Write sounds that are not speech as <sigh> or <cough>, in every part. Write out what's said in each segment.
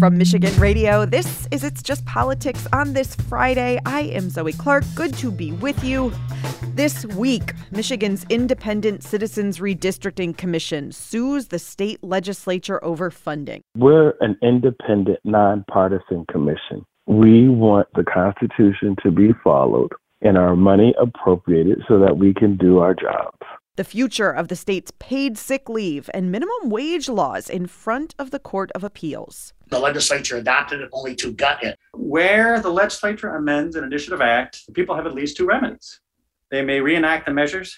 From Michigan Radio, this is It's Just Politics on this Friday. I am Zoe Clark. Good to be with you. This week, Michigan's Independent Citizens Redistricting Commission sues the state legislature over funding. We're an independent, nonpartisan commission. We want the Constitution to be followed and our money appropriated so that we can do our jobs the future of the state's paid sick leave and minimum wage laws in front of the Court of Appeals. The legislature adopted it only to gut it. Where the legislature amends an initiative act, the people have at least two remedies. They may reenact the measures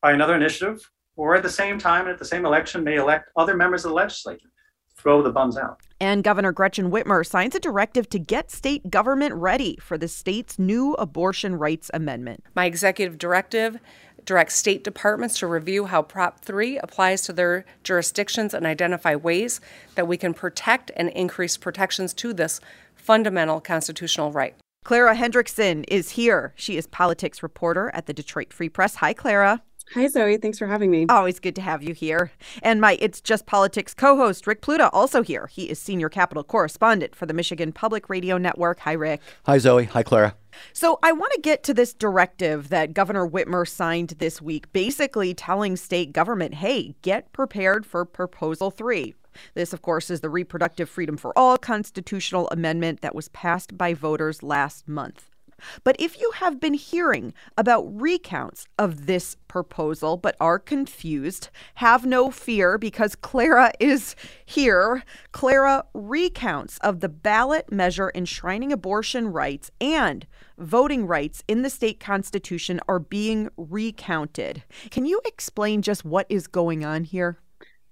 by another initiative, or at the same time, and at the same election, may elect other members of the legislature. Throw the bums out. And Governor Gretchen Whitmer signs a directive to get state government ready for the state's new abortion rights amendment. My executive directive directs state departments to review how Prop 3 applies to their jurisdictions and identify ways that we can protect and increase protections to this fundamental constitutional right. Clara Hendrickson is here. She is politics reporter at the Detroit Free Press. Hi, Clara. Hi, Zoe. Thanks for having me. Always good to have you here. And my It's Just Politics co host, Rick Pluta, also here. He is senior Capitol correspondent for the Michigan Public Radio Network. Hi, Rick. Hi, Zoe. Hi, Clara. So I want to get to this directive that Governor Whitmer signed this week, basically telling state government, hey, get prepared for Proposal 3. This, of course, is the Reproductive Freedom for All constitutional amendment that was passed by voters last month. But if you have been hearing about recounts of this proposal but are confused, have no fear because Clara is here. Clara, recounts of the ballot measure enshrining abortion rights and voting rights in the state constitution are being recounted. Can you explain just what is going on here?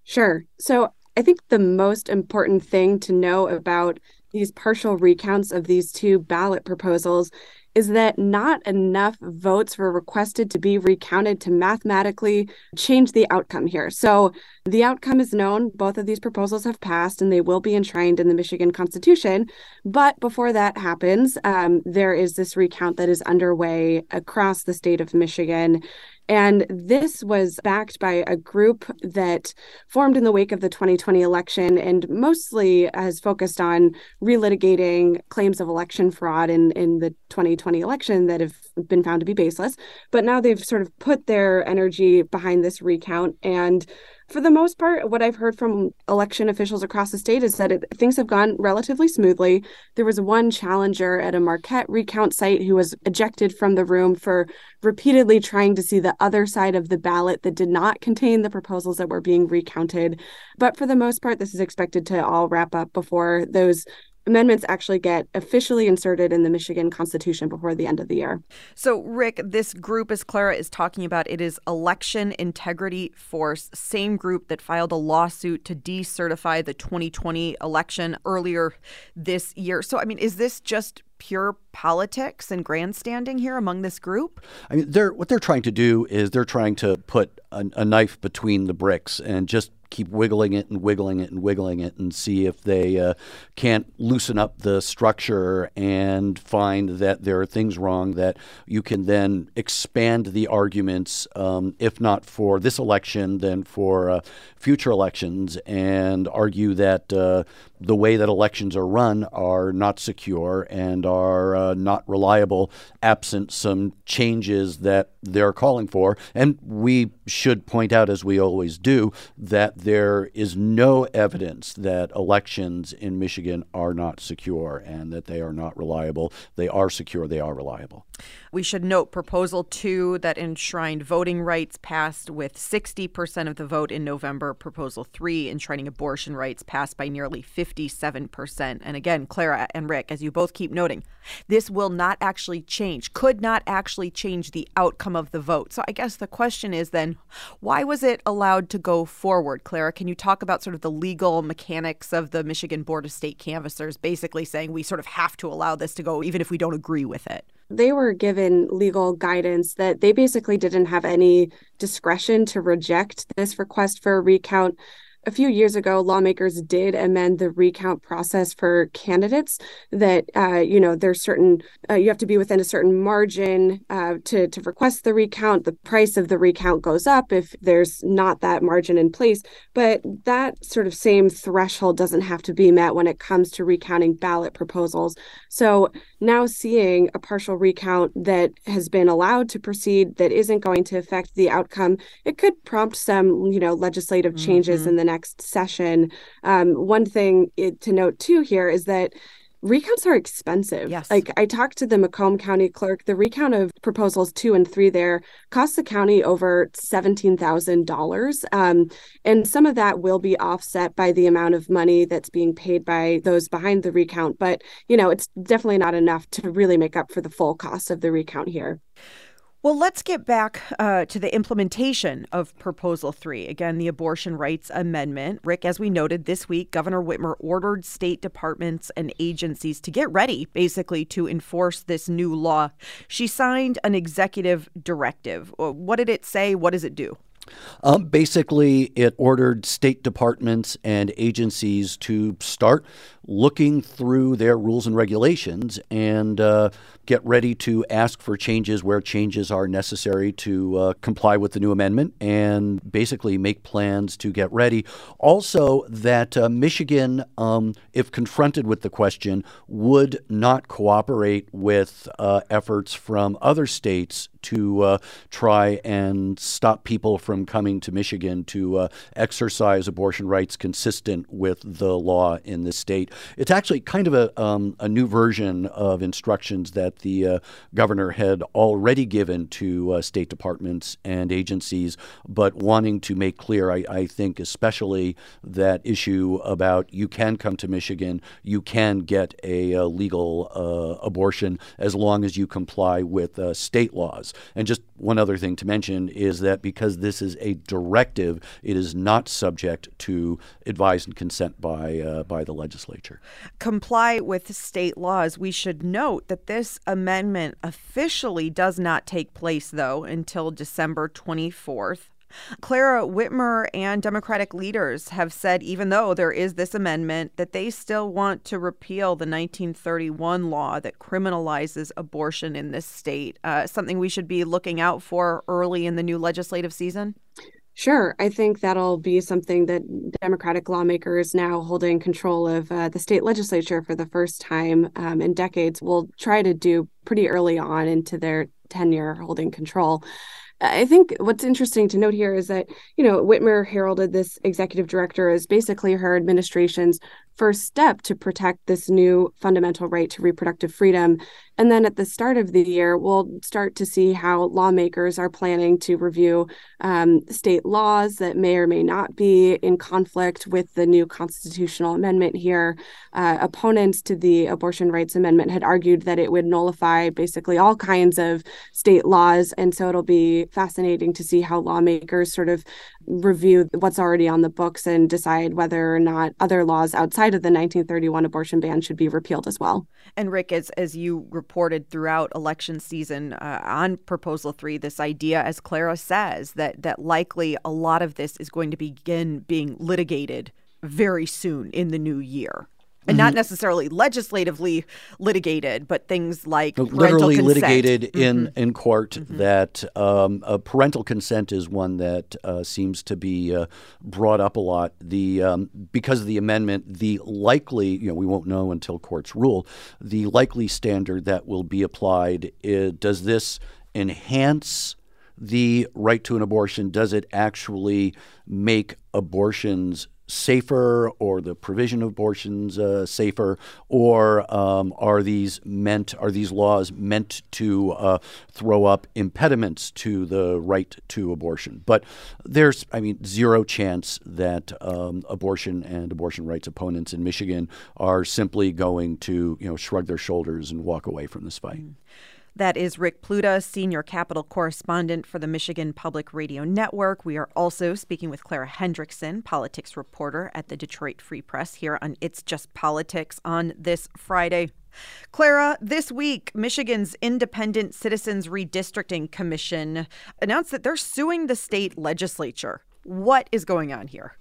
Sure. So I think the most important thing to know about these partial recounts of these two ballot proposals is that not enough votes were requested to be recounted to mathematically change the outcome here. So the outcome is known. Both of these proposals have passed and they will be enshrined in the Michigan Constitution. But before that happens, um, there is this recount that is underway across the state of Michigan. And this was backed by a group that formed in the wake of the 2020 election and mostly has focused on relitigating claims of election fraud in, in the 2020 election that have been found to be baseless. But now they've sort of put their energy behind this recount and for the most part, what I've heard from election officials across the state is that it, things have gone relatively smoothly. There was one challenger at a Marquette recount site who was ejected from the room for repeatedly trying to see the other side of the ballot that did not contain the proposals that were being recounted. But for the most part, this is expected to all wrap up before those amendments actually get officially inserted in the Michigan Constitution before the end of the year. So, Rick, this group, as Clara is talking about, it is Election Integrity Force, same group that filed a lawsuit to decertify the 2020 election earlier this year. So, I mean, is this just pure politics and grandstanding here among this group? I mean, they're what they're trying to do is they're trying to put a, a knife between the bricks and just keep wiggling it and wiggling it and wiggling it and see if they uh, can't loosen up the structure and find that there are things wrong that you can then expand the arguments, um, if not for this election, then for uh, future elections, and argue that uh, the way that elections are run are not secure and are uh, not reliable absent some changes that they're calling for. And we should point out, as we always do, that there is no evidence that elections in Michigan are not secure and that they are not reliable. They are secure, they are reliable. We should note Proposal 2 that enshrined voting rights passed with 60% of the vote in November. Proposal 3 enshrining abortion rights passed by nearly 57%. And again, Clara and Rick, as you both keep noting, this will not actually change, could not actually change the outcome of the vote. So I guess the question is then, why was it allowed to go forward? Clara, can you talk about sort of the legal mechanics of the Michigan Board of State Canvassers basically saying we sort of have to allow this to go even if we don't agree with it? they were given legal guidance that they basically didn't have any discretion to reject this request for a recount. A few years ago, lawmakers did amend the recount process for candidates. That uh, you know, there's certain uh, you have to be within a certain margin uh, to to request the recount. The price of the recount goes up if there's not that margin in place. But that sort of same threshold doesn't have to be met when it comes to recounting ballot proposals. So now seeing a partial recount that has been allowed to proceed that isn't going to affect the outcome, it could prompt some, you know, legislative changes mm-hmm. in the next session. Um, one thing it, to note too here is that recounts are expensive. Yes. Like I talked to the Macomb County clerk, the recount of proposals two and three there costs the county over seventeen thousand um, dollars, and some of that will be offset by the amount of money that's being paid by those behind the recount. But you know, it's definitely not enough to really make up for the full cost of the recount here. Well, let's get back uh, to the implementation of Proposal 3. Again, the Abortion Rights Amendment. Rick, as we noted this week, Governor Whitmer ordered state departments and agencies to get ready, basically, to enforce this new law. She signed an executive directive. Uh, what did it say? What does it do? Um, basically, it ordered state departments and agencies to start looking through their rules and regulations and uh, get ready to ask for changes where changes are necessary to uh, comply with the new amendment and basically make plans to get ready. Also, that uh, Michigan, um, if confronted with the question, would not cooperate with uh, efforts from other states to uh, try and stop people from coming to Michigan to uh, exercise abortion rights consistent with the law in the state. It's actually kind of a, um, a new version of instructions that the uh, governor had already given to uh, state departments and agencies, but wanting to make clear, I, I, think, especially that issue about you can come to Michigan, you can get a, a legal uh, abortion as long as you comply with uh, state laws. And just one other thing to mention is that because this is a directive, it is not subject to advice and consent by uh, by the legislature. Comply with state laws. We should note that this amendment officially does not take place, though, until December 24th. Clara Whitmer and Democratic leaders have said, even though there is this amendment, that they still want to repeal the 1931 law that criminalizes abortion in this state. Uh, something we should be looking out for early in the new legislative season? Sure. I think that'll be something that Democratic lawmakers now holding control of uh, the state legislature for the first time um, in decades will try to do pretty early on into their tenure holding control. I think what's interesting to note here is that, you know, Whitmer heralded this executive director as basically her administration's first step to protect this new fundamental right to reproductive freedom. And then at the start of the year, we'll start to see how lawmakers are planning to review um, state laws that may or may not be in conflict with the new constitutional amendment here. Uh, opponents to the abortion rights amendment had argued that it would nullify basically all kinds of state laws. And so it'll be fascinating to see how lawmakers sort of review what's already on the books and decide whether or not other laws outside of the 1931 abortion ban should be repealed as well. And Rick, as as you reported throughout election season uh, on Proposal Three, this idea, as Clara says, that that likely a lot of this is going to begin being litigated very soon in the new year and mm-hmm. not necessarily legislatively litigated, but things like literally litigated mm-hmm. in in court. Mm-hmm. That um, parental consent is one that uh, seems to be uh, brought up a lot. The um, because of the amendment, the likely you know we won't know until courts rule. The likely standard that will be applied is, does this enhance the right to an abortion? Does it actually make abortions safer or the provision of abortions uh, safer, or um, are these meant are these laws meant to uh, throw up impediments to the right to abortion? But there's, I mean, zero chance that um, abortion and abortion rights opponents in Michigan are simply going to you know shrug their shoulders and walk away from this fight. Mm. That is Rick Pluta, senior Capitol correspondent for the Michigan Public Radio Network. We are also speaking with Clara Hendrickson, politics reporter at the Detroit Free Press, here on It's Just Politics on this Friday. Clara, this week, Michigan's Independent Citizens Redistricting Commission announced that they're suing the state legislature. What is going on here?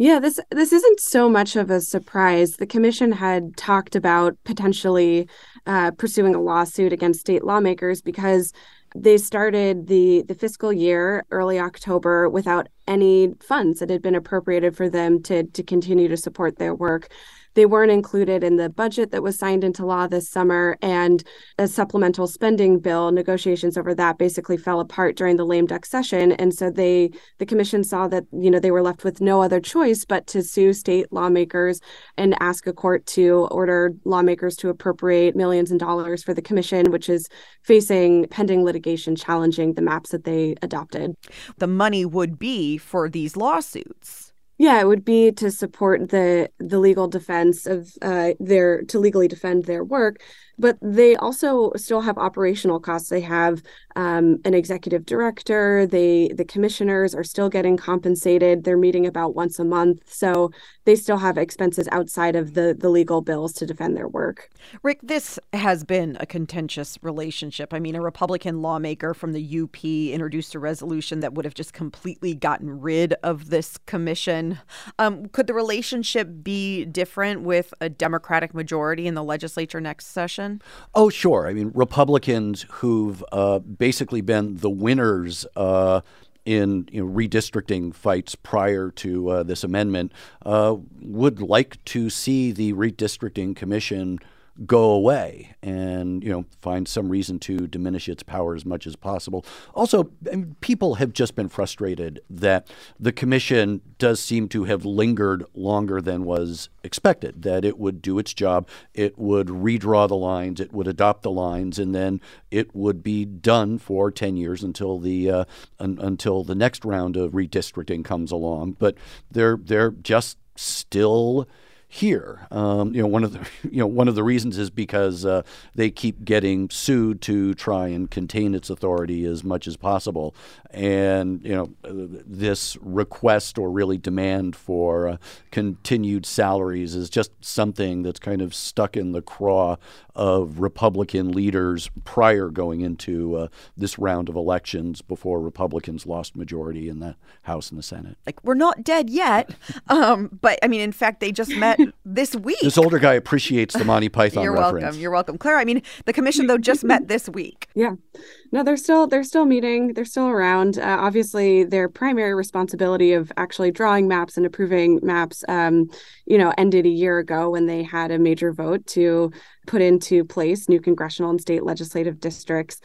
Yeah, this this isn't so much of a surprise. The commission had talked about potentially uh, pursuing a lawsuit against state lawmakers because they started the the fiscal year early October without any funds that had been appropriated for them to to continue to support their work. They weren't included in the budget that was signed into law this summer, and a supplemental spending bill negotiations over that basically fell apart during the lame duck session. And so they, the commission saw that you know they were left with no other choice but to sue state lawmakers and ask a court to order lawmakers to appropriate millions of dollars for the commission, which is facing pending litigation challenging the maps that they adopted. The money would be for these lawsuits. Yeah, it would be to support the the legal defense of uh, their to legally defend their work, but they also still have operational costs. They have um, an executive director. They the commissioners are still getting compensated. They're meeting about once a month, so they still have expenses outside of the the legal bills to defend their work. Rick, this has been a contentious relationship. I mean, a Republican lawmaker from the UP introduced a resolution that would have just completely gotten rid of this commission. Um, could the relationship be different with a Democratic majority in the legislature next session? Oh, sure. I mean, Republicans who've uh, basically been the winners. Uh, in you know, redistricting fights prior to uh, this amendment, uh, would like to see the redistricting commission go away and you know find some reason to diminish its power as much as possible. Also, people have just been frustrated that the commission does seem to have lingered longer than was expected. That it would do its job, it would redraw the lines, it would adopt the lines, and then it would be done for ten years until the uh, un- until the next round of redistricting comes along. But they're they're just still here. Um, you know, one of the <laughs> you know one of the reasons is because uh, they keep getting sued to try and contain its authority as much as possible, and you know this request or really demand for uh, continued salaries is just something that's kind of stuck in the craw of Republican leaders prior going into uh, this round of elections before Republicans lost majority in the House and the Senate. Like we're not dead yet, <laughs> um, but I mean, in fact, they just met <laughs> this week. This older guy appreciates the Monty Python You're reference. welcome. You're welcome, Claire. I mean, the commission though just met this week. <laughs> Yeah, no, they're still they're still meeting. They're still around. Uh, obviously, their primary responsibility of actually drawing maps and approving maps, um, you know, ended a year ago when they had a major vote to put into place new congressional and state legislative districts.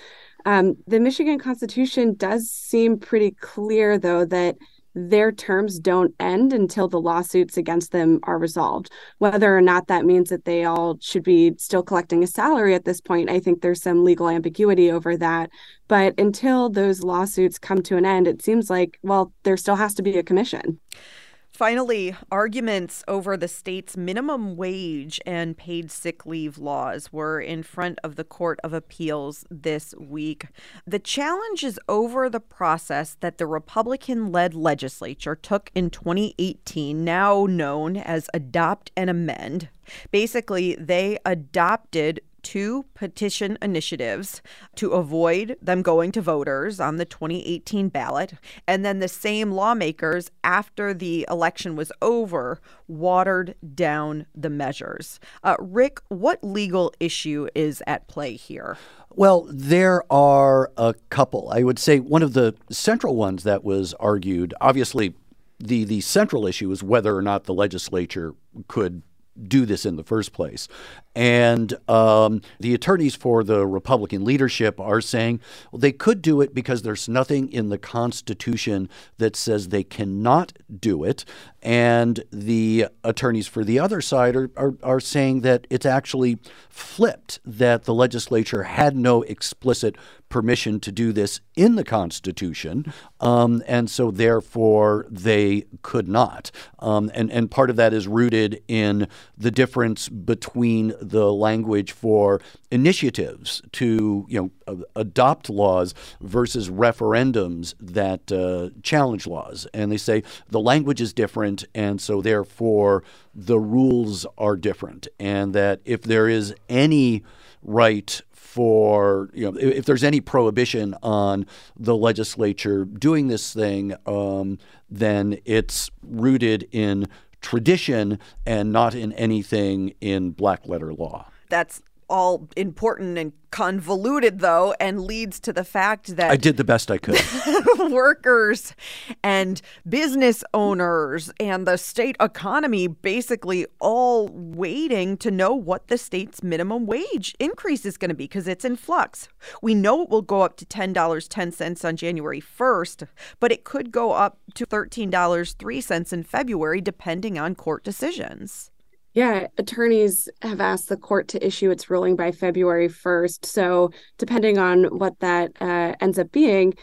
Um, the Michigan Constitution does seem pretty clear, though, that their terms don't end until the lawsuits against them are resolved. Whether or not that means that they all should be still collecting a salary at this point, I think there's some legal ambiguity over that. But until those lawsuits come to an end, it seems like, well, there still has to be a commission. Finally, arguments over the state's minimum wage and paid sick leave laws were in front of the Court of Appeals this week. The challenge is over the process that the Republican led legislature took in 2018, now known as Adopt and Amend. Basically, they adopted two petition initiatives to avoid them going to voters on the 2018 ballot. And then the same lawmakers, after the election was over, watered down the measures. Uh, Rick, what legal issue is at play here? Well, there are a couple. I would say one of the central ones that was argued, obviously, the, the central issue is whether or not the legislature could do this in the first place. And um, the attorneys for the Republican leadership are saying well, they could do it because there's nothing in the Constitution that says they cannot do it. And the attorneys for the other side are, are, are saying that it's actually flipped, that the legislature had no explicit permission to do this in the Constitution, um, and so therefore they could not. Um, and, and part of that is rooted in the difference between the language for initiatives to you know adopt laws versus referendums that uh, challenge laws. And they say the language is different, and so therefore the rules are different, and that if there is any right for you know if there's any prohibition on the legislature doing this thing, um, then it's rooted in tradition and not in anything in black letter law. That's all important and convoluted though and leads to the fact that I did the best I could. <laughs> workers and business owners and the state economy basically all waiting to know what the state's minimum wage increase is going to be because it's in flux. We know it will go up to $10.10 on January 1st, but it could go up to $13.03 in February depending on court decisions. Yeah, attorneys have asked the court to issue its ruling by February 1st. So, depending on what that uh, ends up being,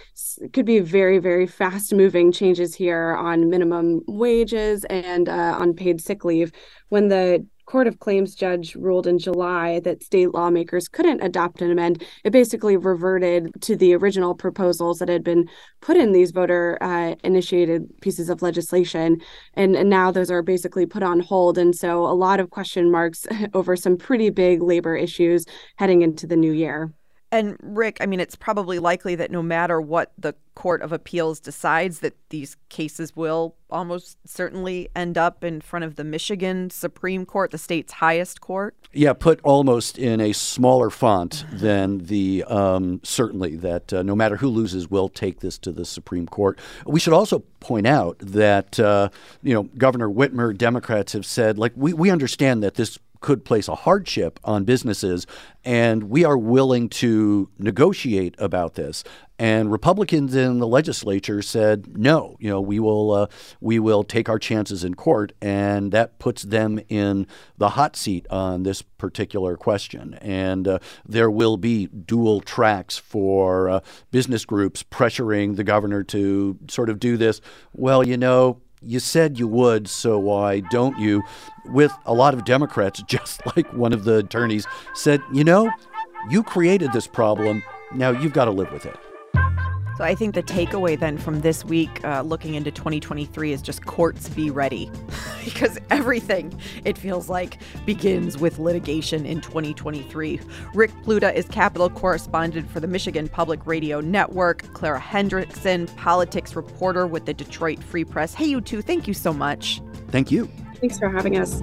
could be very, very fast moving changes here on minimum wages and uh, on paid sick leave. When the Court of Claims judge ruled in July that state lawmakers couldn't adopt an amend, it basically reverted to the original proposals that had been put in these voter uh, initiated pieces of legislation. And, and now those are basically put on hold. And so a lot of question marks <laughs> over some pretty big labor issues heading into the new year. And Rick, I mean, it's probably likely that no matter what the Court of Appeals decides, that these cases will almost certainly end up in front of the Michigan Supreme Court, the state's highest court. Yeah, put almost in a smaller font <sighs> than the um, certainly that uh, no matter who loses, will take this to the Supreme Court. We should also point out that uh, you know Governor Whitmer, Democrats have said like we we understand that this could place a hardship on businesses, and we are willing to negotiate about this. And Republicans in the legislature said, no, you know, we will uh, we will take our chances in court, and that puts them in the hot seat on this particular question. And uh, there will be dual tracks for uh, business groups pressuring the governor to sort of do this. Well, you know, you said you would, so why don't you? With a lot of Democrats, <laughs> just like one of the attorneys said, you know, you created this problem. Now you've got to live with it. So I think the takeaway then from this week, uh, looking into 2023, is just courts be ready, <laughs> because everything it feels like begins with litigation in 2023. Rick Pluta is Capitol correspondent for the Michigan Public Radio Network. Clara Hendrickson, politics reporter with the Detroit Free Press. Hey, you two, thank you so much. Thank you. Thanks for having us.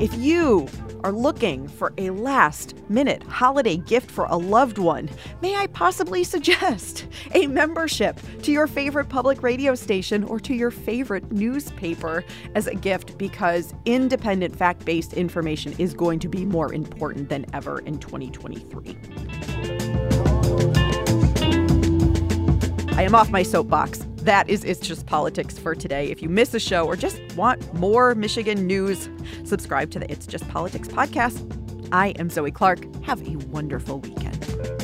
If you are looking for a last minute holiday gift for a loved one, may I possibly suggest a membership to your favorite public radio station or to your favorite newspaper as a gift because independent fact based information is going to be more important than ever in 2023. I am off my soapbox. That is It's Just Politics for today. If you miss a show or just want more Michigan news, subscribe to the It's Just Politics podcast. I am Zoe Clark. Have a wonderful weekend.